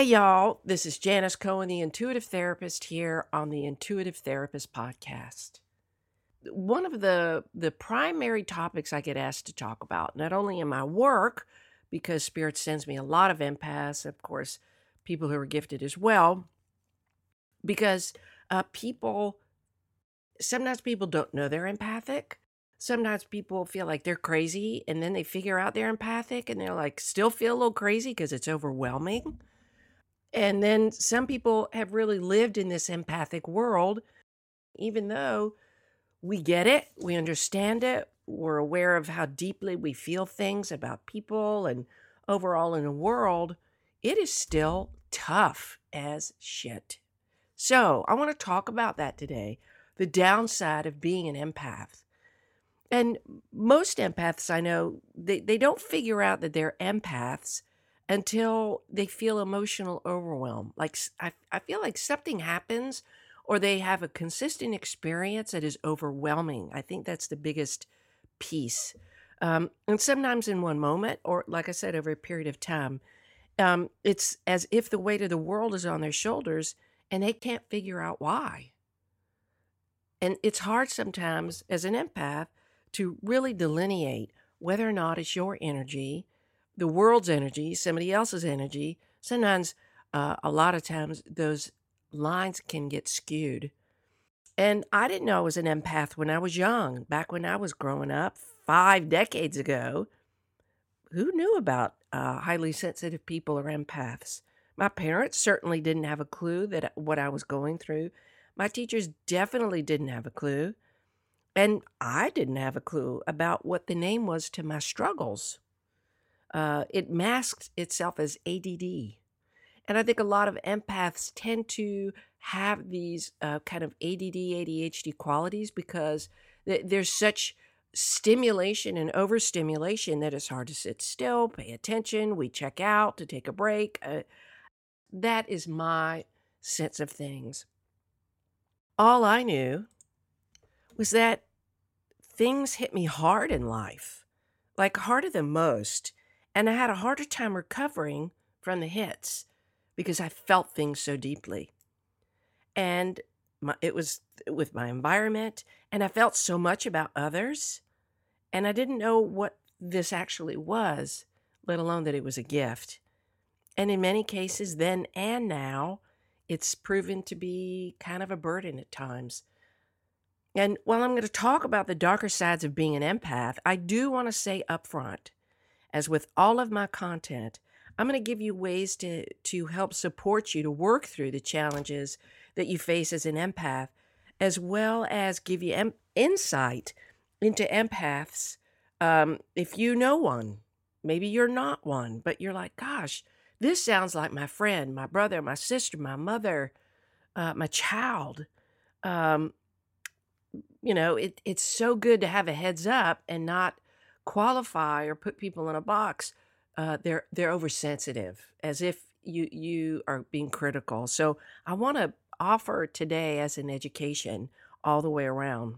Hey, y'all. This is Janis Cohen, the intuitive therapist, here on the Intuitive Therapist Podcast. One of the, the primary topics I get asked to talk about, not only in my work, because Spirit sends me a lot of empaths, of course, people who are gifted as well, because uh, people, sometimes people don't know they're empathic. Sometimes people feel like they're crazy and then they figure out they're empathic and they're like still feel a little crazy because it's overwhelming and then some people have really lived in this empathic world, even though we get it, we understand it, we're aware of how deeply we feel things about people and overall in the world, it is still tough as shit. So, I want to talk about that today the downside of being an empath. And most empaths I know, they, they don't figure out that they're empaths until they feel emotional overwhelm. Like I, I feel like something happens or they have a consistent experience that is overwhelming. I think that's the biggest piece. Um, and sometimes in one moment, or like I said, over a period of time, um, it's as if the weight of the world is on their shoulders and they can't figure out why. And it's hard sometimes as an empath to really delineate whether or not it's your energy the world's energy, somebody else's energy, sometimes, uh, a lot of times, those lines can get skewed. And I didn't know I was an empath when I was young, back when I was growing up, five decades ago. Who knew about uh, highly sensitive people or empaths? My parents certainly didn't have a clue that what I was going through. My teachers definitely didn't have a clue. And I didn't have a clue about what the name was to my struggles uh, it masks itself as ADD. And I think a lot of empaths tend to have these uh, kind of ADD, ADHD qualities because th- there's such stimulation and overstimulation that it's hard to sit still, pay attention. We check out to take a break. Uh, that is my sense of things. All I knew was that things hit me hard in life, like harder than most. And I had a harder time recovering from the hits because I felt things so deeply. And my, it was with my environment, and I felt so much about others. And I didn't know what this actually was, let alone that it was a gift. And in many cases, then and now, it's proven to be kind of a burden at times. And while I'm going to talk about the darker sides of being an empath, I do want to say up front as with all of my content, I'm going to give you ways to, to help support you to work through the challenges that you face as an empath, as well as give you em- insight into empaths. Um, if you know one, maybe you're not one, but you're like, gosh, this sounds like my friend, my brother, my sister, my mother, uh, my child. Um, you know, it, it's so good to have a heads up and not qualify or put people in a box, uh, they're they're oversensitive, as if you you are being critical. So I want to offer today as an education all the way around.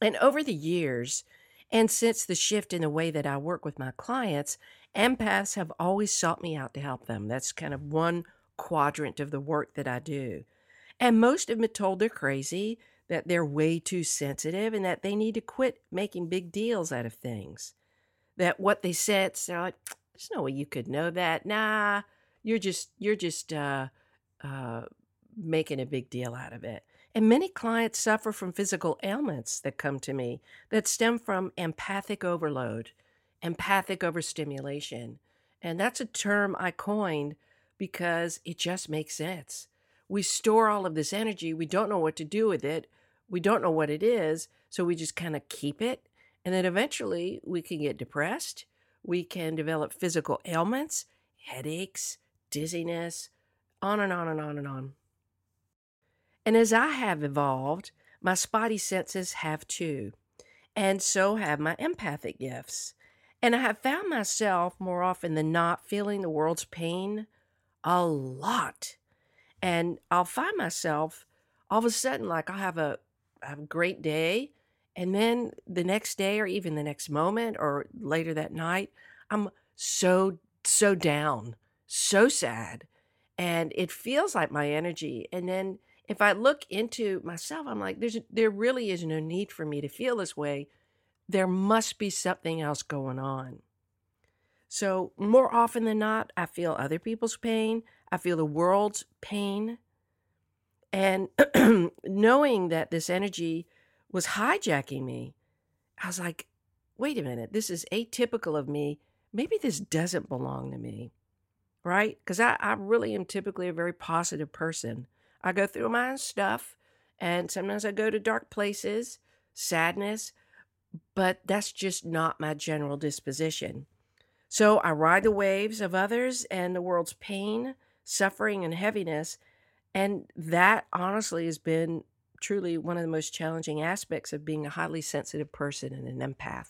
And over the years, and since the shift in the way that I work with my clients, empaths have always sought me out to help them. That's kind of one quadrant of the work that I do. And most of them told they're crazy that they're way too sensitive and that they need to quit making big deals out of things. That what they said, they're like, there's no way you could know that. Nah, you're just you're just uh, uh, making a big deal out of it. And many clients suffer from physical ailments that come to me that stem from empathic overload, empathic overstimulation. And that's a term I coined because it just makes sense. We store all of this energy, we don't know what to do with it, we don't know what it is, so we just kind of keep it. And then eventually we can get depressed, we can develop physical ailments, headaches, dizziness, on and on and on and on. And as I have evolved, my spotty senses have too, and so have my empathic gifts. And I have found myself more often than not feeling the world's pain a lot. And I'll find myself all of a sudden like I'll have a, have a great day. And then the next day, or even the next moment, or later that night, I'm so, so down, so sad. And it feels like my energy. And then if I look into myself, I'm like, there's there really is no need for me to feel this way. There must be something else going on. So more often than not, I feel other people's pain. I feel the world's pain. And knowing that this energy was hijacking me, I was like, wait a minute, this is atypical of me. Maybe this doesn't belong to me, right? Because I, I really am typically a very positive person. I go through my own stuff, and sometimes I go to dark places, sadness, but that's just not my general disposition. So I ride the waves of others and the world's pain, suffering, and heaviness. And that honestly has been truly one of the most challenging aspects of being a highly sensitive person and an empath.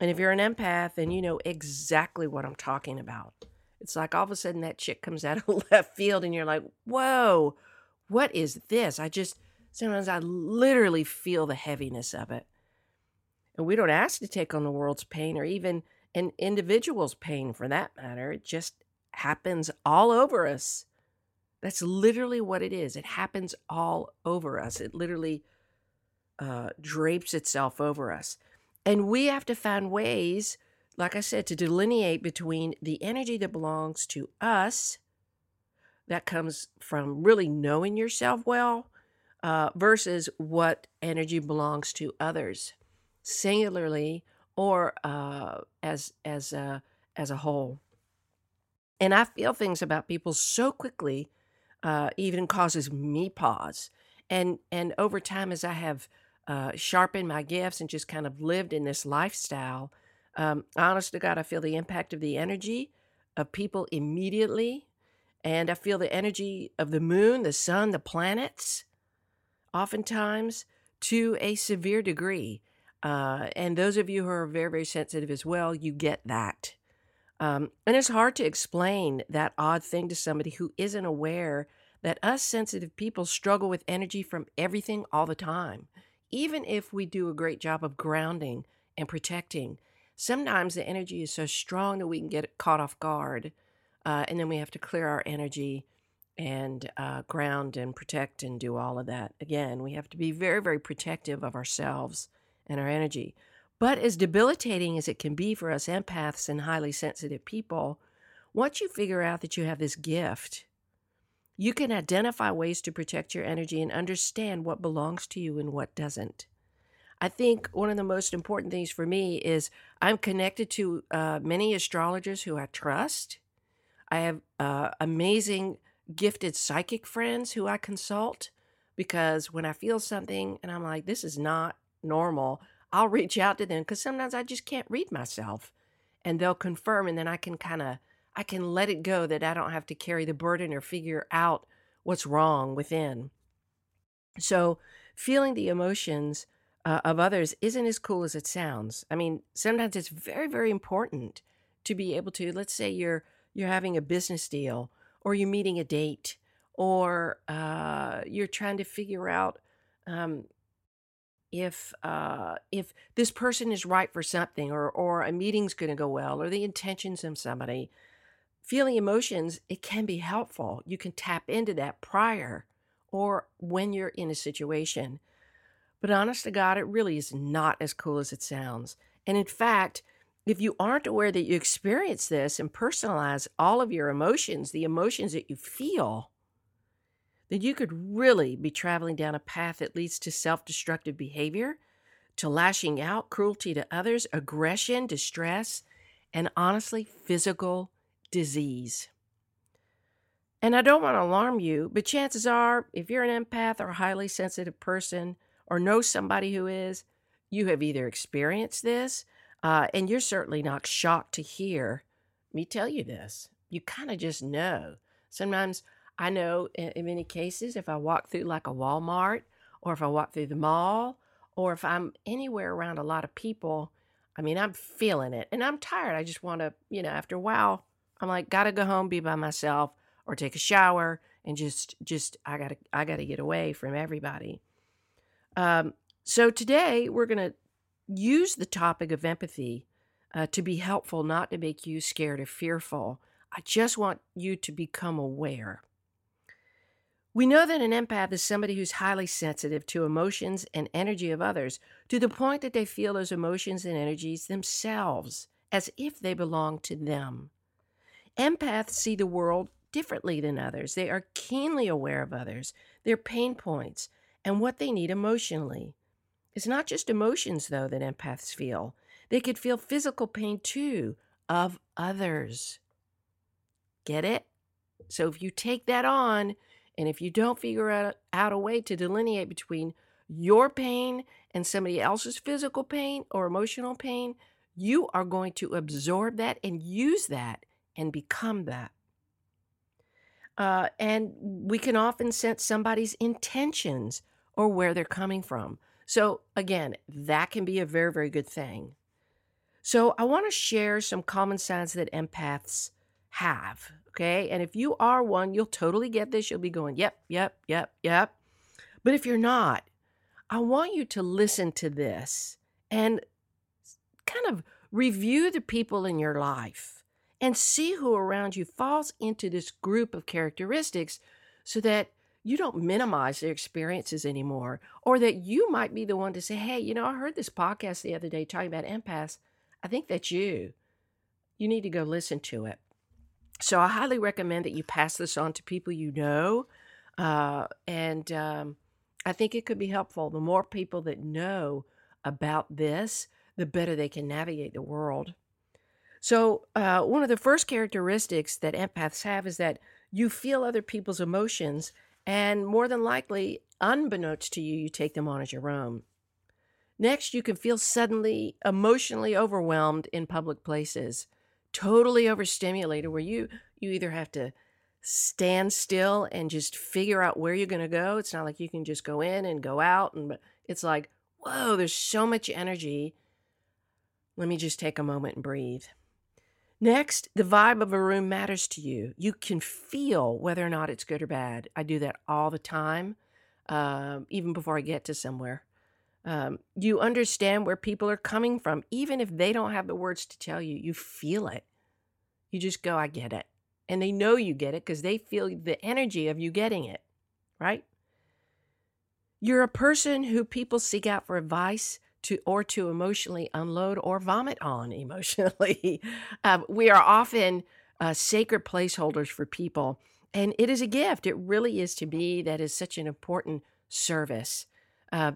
And if you're an empath, then you know exactly what I'm talking about. It's like all of a sudden that chick comes out of left field and you're like, whoa, what is this? I just, sometimes I literally feel the heaviness of it. And we don't ask to take on the world's pain or even an individual's pain for that matter. It just happens all over us. That's literally what it is. It happens all over us. It literally uh, drapes itself over us. And we have to find ways like I said, to delineate between the energy that belongs to us, that comes from really knowing yourself well, uh, versus what energy belongs to others, singularly or uh, as as a, as a whole. And I feel things about people so quickly, uh, even causes me pause. And and over time, as I have uh, sharpened my gifts and just kind of lived in this lifestyle, um, honest to God, I feel the impact of the energy of people immediately. And I feel the energy of the moon, the sun, the planets, oftentimes to a severe degree. Uh, and those of you who are very, very sensitive as well, you get that. Um, and it's hard to explain that odd thing to somebody who isn't aware that us sensitive people struggle with energy from everything all the time. Even if we do a great job of grounding and protecting, sometimes the energy is so strong that we can get caught off guard. Uh, and then we have to clear our energy and uh, ground and protect and do all of that. Again, we have to be very, very protective of ourselves and our energy. But as debilitating as it can be for us empaths and highly sensitive people, once you figure out that you have this gift, you can identify ways to protect your energy and understand what belongs to you and what doesn't. I think one of the most important things for me is I'm connected to uh, many astrologers who I trust. I have uh, amazing, gifted psychic friends who I consult because when I feel something and I'm like, this is not normal, I'll reach out to them because sometimes I just can't read myself and they'll confirm and then I can kind of I can let it go that I don't have to carry the burden or figure out what's wrong within. So, feeling the emotions uh, of others isn't as cool as it sounds. I mean, sometimes it's very, very important to be able to. Let's say you're you're having a business deal, or you're meeting a date, or uh, you're trying to figure out um, if uh, if this person is right for something, or or a meeting's going to go well, or the intentions of somebody. Feeling emotions, it can be helpful. You can tap into that prior or when you're in a situation. But honest to God, it really is not as cool as it sounds. And in fact, if you aren't aware that you experience this and personalize all of your emotions, the emotions that you feel, then you could really be traveling down a path that leads to self destructive behavior, to lashing out, cruelty to others, aggression, distress, and honestly, physical disease. And I don't want to alarm you, but chances are, if you're an empath or a highly sensitive person, or know somebody who is, you have either experienced this Uh, and you're certainly not shocked to hear me tell you this. You kind of just know. Sometimes I know in, in many cases if I walk through like a Walmart or if I walk through the mall or if I'm anywhere around a lot of people, I mean, I'm feeling it and I'm tired. I just want to, you know, after a while, I'm like, gotta go home, be by myself, or take a shower, and just, just, I gotta, I gotta get away from everybody. Um, so today we're gonna use the topic of empathy uh, to be helpful, not to make you scared or fearful. I just want you to become aware. We know that an empath is somebody who's highly sensitive to emotions and energy of others to the point that they feel those emotions and energies themselves as if they belong to them. Empaths see the world differently than others. They are keenly aware of others, their pain points, and what they need emotionally. It's not just emotions, though, that empaths feel. They could feel physical pain too of others. Get it? So if you take that on, and if you don't figure out, out a way to delineate between your pain and somebody else's physical pain or emotional pain, you are going to absorb that and use that and become that. Uh, and we can often sense somebody's intentions or where they're coming from. So, again, that can be a very, very good thing. So, I want to share some common signs that empaths have. Okay. And if you are one, you'll totally get this. You'll be going, yep, yep, yep, yep. But if you're not, I want you to listen to this and kind of review the people in your life and see who around you falls into this group of characteristics so that you don't minimize their experiences anymore or that you might be the one to say hey you know i heard this podcast the other day talking about empaths i think that's you you need to go listen to it so I highly recommend that you pass this on to people you know. Uh, and um, I think it could be helpful. The more people that know about this, the better they can navigate the world. So, uh, one of the first characteristics that empaths have is that you feel other people's emotions, and more than likely, unbeknownst to you, you take them on as your own. Next, you can feel suddenly emotionally overwhelmed in public places totally overstimulated where you you either have to stand still and just figure out where you're going to go. It's not like you can just go in and go out and but it's like whoa there's so much energy. Let me just take a moment and breathe. Next the vibe of a room matters to you. You can feel whether or not it's good or bad. I do that all the time uh, even before i get to somewhere um, you understand where people are coming from, even if they don't have the words to tell you. You feel it. You just go, I get it. And they know you get it because they feel the energy of you getting it, right? You're a person who people seek out for advice to or to emotionally unload or vomit on emotionally. um, we are often uh, sacred placeholders for people, and it is a gift. It really is to me. That is such an important service. Uh,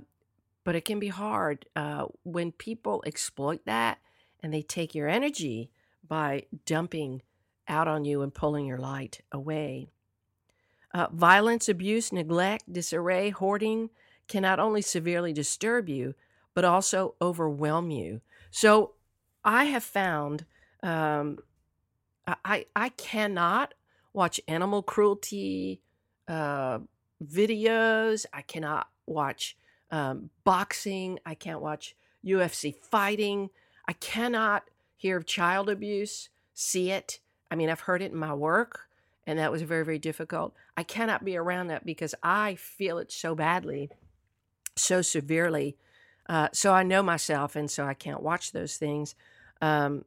but it can be hard uh, when people exploit that and they take your energy by dumping out on you and pulling your light away. Uh, violence, abuse, neglect, disarray, hoarding can not only severely disturb you, but also overwhelm you. So I have found um, I, I cannot watch animal cruelty uh, videos. I cannot watch um, boxing. I can't watch UFC fighting. I cannot hear of child abuse, see it. I mean, I've heard it in my work, and that was very, very difficult. I cannot be around that because I feel it so badly, so severely. Uh, so I know myself, and so I can't watch those things. Um,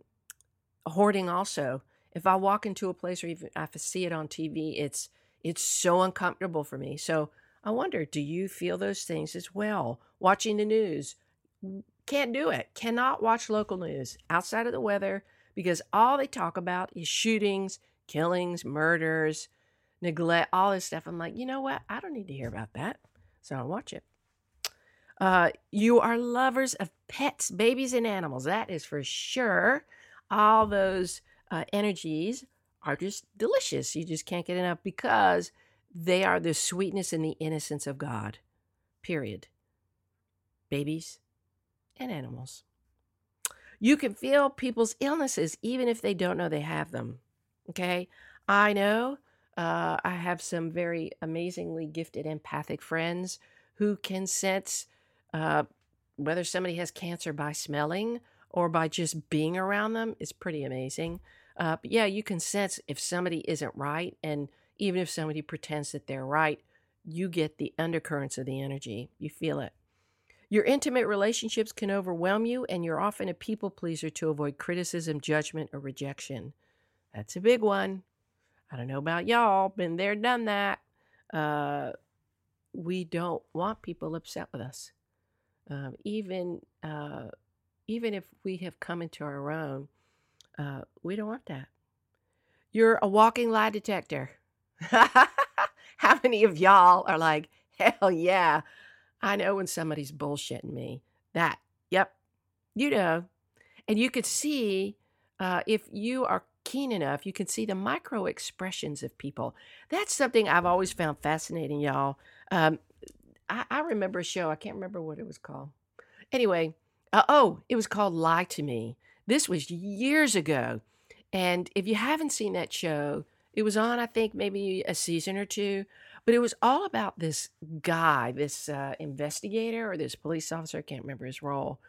hoarding also. If I walk into a place or even if I see it on TV, it's it's so uncomfortable for me. So I wonder, do you feel those things as well? Watching the news, can't do it. Cannot watch local news outside of the weather because all they talk about is shootings, killings, murders, neglect, all this stuff. I'm like, you know what? I don't need to hear about that. So I watch it. Uh, you are lovers of pets, babies, and animals. That is for sure. All those uh, energies are just delicious. You just can't get enough because they are the sweetness and the innocence of God. Period. Babies and animals. You can feel people's illnesses even if they don't know they have them. Okay. I know uh, I have some very amazingly gifted empathic friends who can sense uh, whether somebody has cancer by smelling or by just being around them It's pretty amazing. Uh, but yeah, you can sense if somebody isn't right. And even if somebody pretends that they're right, you get the undercurrents of the energy. You feel it. Your intimate relationships can overwhelm you, and you're often a people pleaser to avoid criticism, judgment, or rejection. That's a big one. I don't know about y'all, been there, done that. Uh, we don't want people upset with us. Um, even uh, even if we have come into our own, uh, we don't want that. You're a walking lie detector. How many of y'all are like, hell yeah, I know when somebody's bullshitting me. That, yep, you know. And you could see uh, if you are keen enough, you can see the micro expressions of people. That's something I've always found fascinating, y'all. Um, I, I remember a show, I can't remember what it was called. Anyway, uh, oh, it was called Lie to Me. This was years ago. And if you haven't seen that show, it was on, I think, maybe a season or two. But it was all about this guy, this uh, investigator or this police officer. I can't remember his role.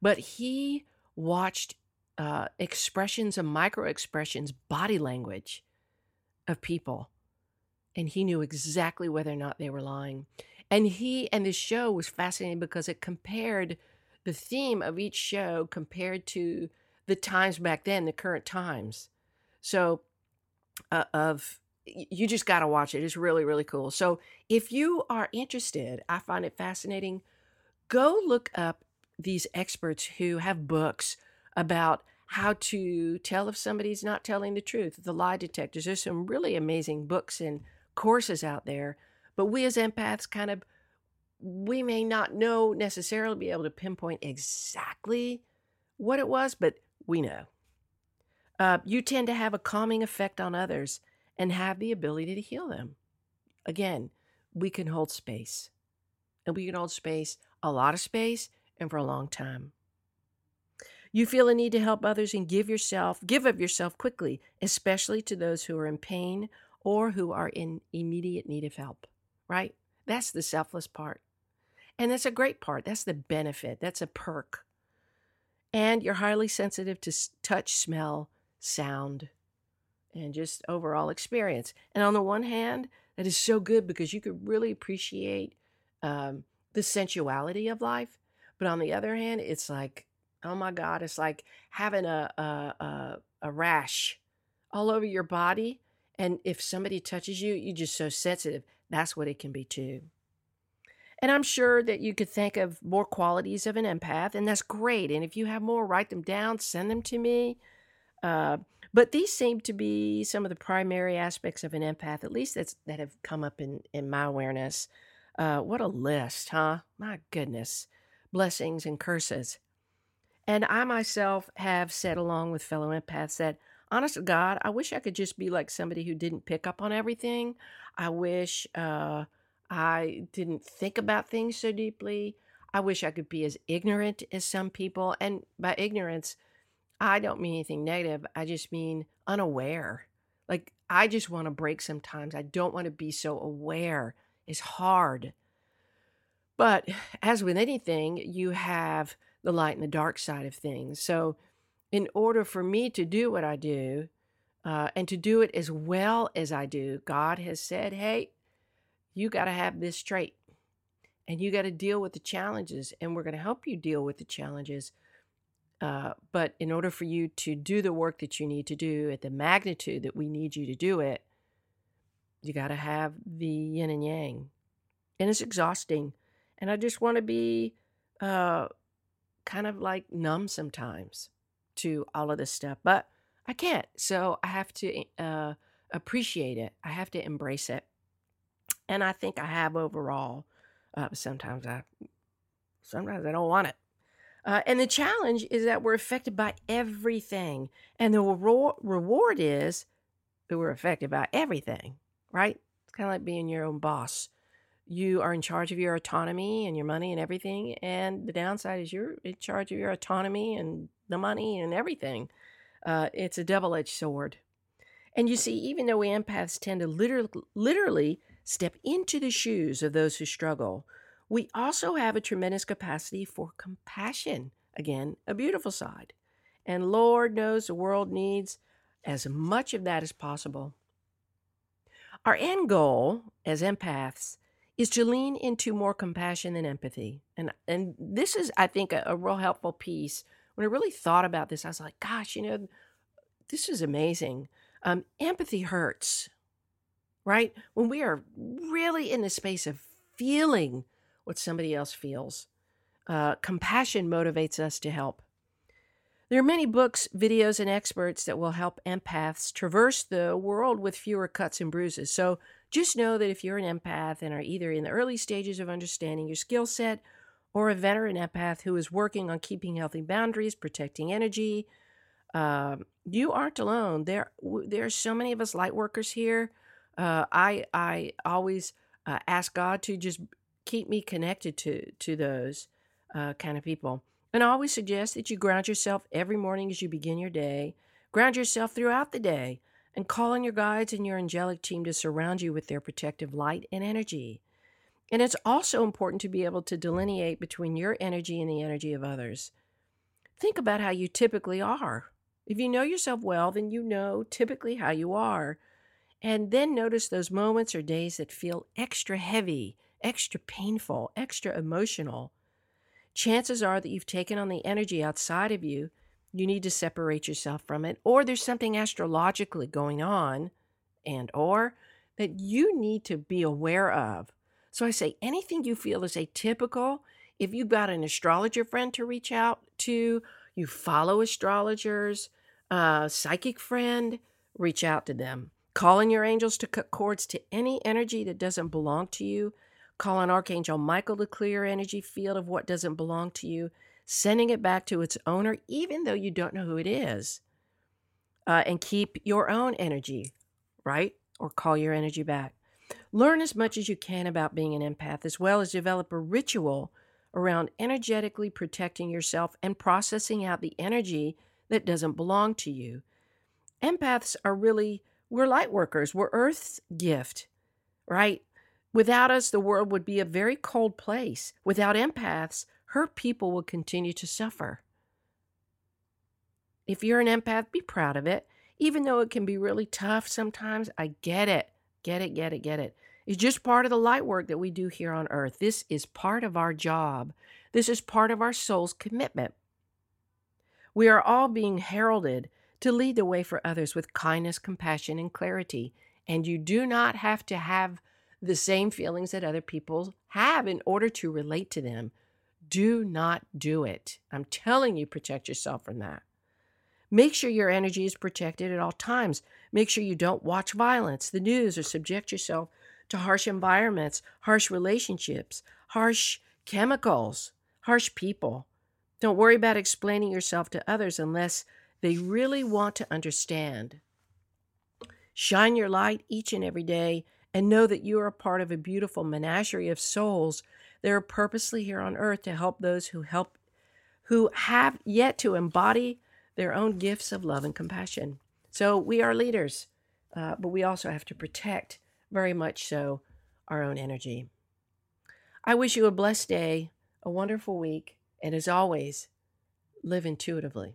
But he watched uh, expressions and micro expressions, body language of people. And he knew exactly whether or not they were lying. And he and the show was fascinating because it compared the theme of each show compared to the times back then, the current times. So, uh, of you just got to watch it. It's really, really cool. So, if you are interested, I find it fascinating. Go look up these experts who have books about how to tell if somebody's not telling the truth, the lie detectors. There's some really amazing books and courses out there. But we as empaths kind of we may not know necessarily be able to pinpoint exactly what it was, but we know. Uh, you tend to have a calming effect on others and have the ability to heal them. Again, we can hold space, and we can hold space, a lot of space, and for a long time. You feel a need to help others and give yourself, give of yourself quickly, especially to those who are in pain or who are in immediate need of help, right? That's the selfless part. And that's a great part. That's the benefit. That's a perk. And you're highly sensitive to touch, smell, sound, and just overall experience. And on the one hand, that is so good because you could really appreciate um, the sensuality of life. But on the other hand, it's like, oh my God, it's like having a, a, a, a rash all over your body. And if somebody touches you, you're just so sensitive. That's what it can be too. And I'm sure that you could think of more qualities of an empath, and that's great. And if you have more, write them down, send them to me. Uh, but these seem to be some of the primary aspects of an empath, at least that's that have come up in in my awareness. Uh, what a list, huh? My goodness, blessings and curses. And I myself have said, along with fellow empaths, that honest to God, I wish I could just be like somebody who didn't pick up on everything. I wish. Uh, I didn't think about things so deeply. I wish I could be as ignorant as some people. And by ignorance, I don't mean anything negative. I just mean unaware. Like, I just want to break sometimes. I don't want to be so aware. It's hard. But as with anything, you have the light and the dark side of things. So, in order for me to do what I do, uh, and to do it as well as I do, God has said, hey, you got to have this straight and you got to deal with the challenges and we're going to help you deal with the challenges uh, but in order for you to do the work that you need to do at the magnitude that we need you to do it you got to have the yin and yang and it's exhausting and i just want to be uh, kind of like numb sometimes to all of this stuff but i can't so i have to uh, appreciate it i have to embrace it and I think I have overall. Uh, sometimes I, sometimes I don't want it. Uh, and the challenge is that we're affected by everything, and the reward is that we're affected by everything. Right? It's kind of like being your own boss. You are in charge of your autonomy and your money and everything, and the downside is you're in charge of your autonomy and the money and everything. Uh, it's a double edged sword. And you see, even though we empaths tend to literally, literally step into the shoes of those who struggle, we also have a tremendous capacity for compassion. Again, a beautiful side. And Lord knows the world needs as much of that as possible. Our end goal as empaths is to lean into more compassion and empathy. And and this is, I think, a, a real helpful piece. When I really thought about this, I was like, gosh, you know, this is amazing. Um, empathy hurts, right? When we are really in the space of feeling what somebody else feels, uh, compassion motivates us to help. There are many books, videos, and experts that will help empaths traverse the world with fewer cuts and bruises. So just know that if you're an empath and are either in the early stages of understanding your skill set or a veteran empath who is working on keeping healthy boundaries, protecting energy, uh, you aren't alone. There, there are so many of us light workers here. Uh, I, I always uh, ask God to just keep me connected to to those uh, kind of people. And I always suggest that you ground yourself every morning as you begin your day. Ground yourself throughout the day and call on your guides and your angelic team to surround you with their protective light and energy. And it's also important to be able to delineate between your energy and the energy of others. Think about how you typically are. If you know yourself well, then you know typically how you are. And then notice those moments or days that feel extra heavy, extra painful, extra emotional chances are that you've taken on the energy outside of you. You need to separate yourself from it, or there's something astrologically going on, and or that you need to be aware of. So I say anything you feel is atypical. If you've got an astrologer friend to reach out to, you follow astrologers, psychic friend, reach out to them. Call in your angels to cut cords to any energy that doesn't belong to you Call on Archangel Michael to clear your energy field of what doesn't belong to you, sending it back to its owner, even though you don't know who it is. Uh, and keep your own energy, right? Or call your energy back. Learn as much as you can about being an empath, as well as develop a ritual around energetically protecting yourself and processing out the energy that doesn't belong to you. Empaths are really, we're light workers, we're Earth's gift, right? Without us, the world would be a very cold place. Without empaths, hurt people will continue to suffer. If you're an empath, be proud of it. Even though it can be really tough sometimes, I get it. Get it, get it, get it. It's just part of the light work that we do here on earth. This is part of our job. This is part of our soul's commitment. We are all being heralded to lead the way for others with kindness, compassion, and clarity. And you do not have to have the same feelings that other people have in order to relate to them. Do not do it. I'm telling you, protect yourself from that. Make sure your energy is protected at all times. Make sure you don't watch violence, the news, or subject yourself to harsh environments, harsh relationships, harsh chemicals, harsh people. Don't worry about explaining yourself to others unless they really want to understand. Shine your light each and every day and know that you are a part of a beautiful menagerie of souls that are purposely here on earth to help those who help who have yet to embody their own gifts of love and compassion. So we are leaders, uh, but we also have to protect very much so our own energy. I wish you a blessed day, a wonderful week, and as always, live intuitively.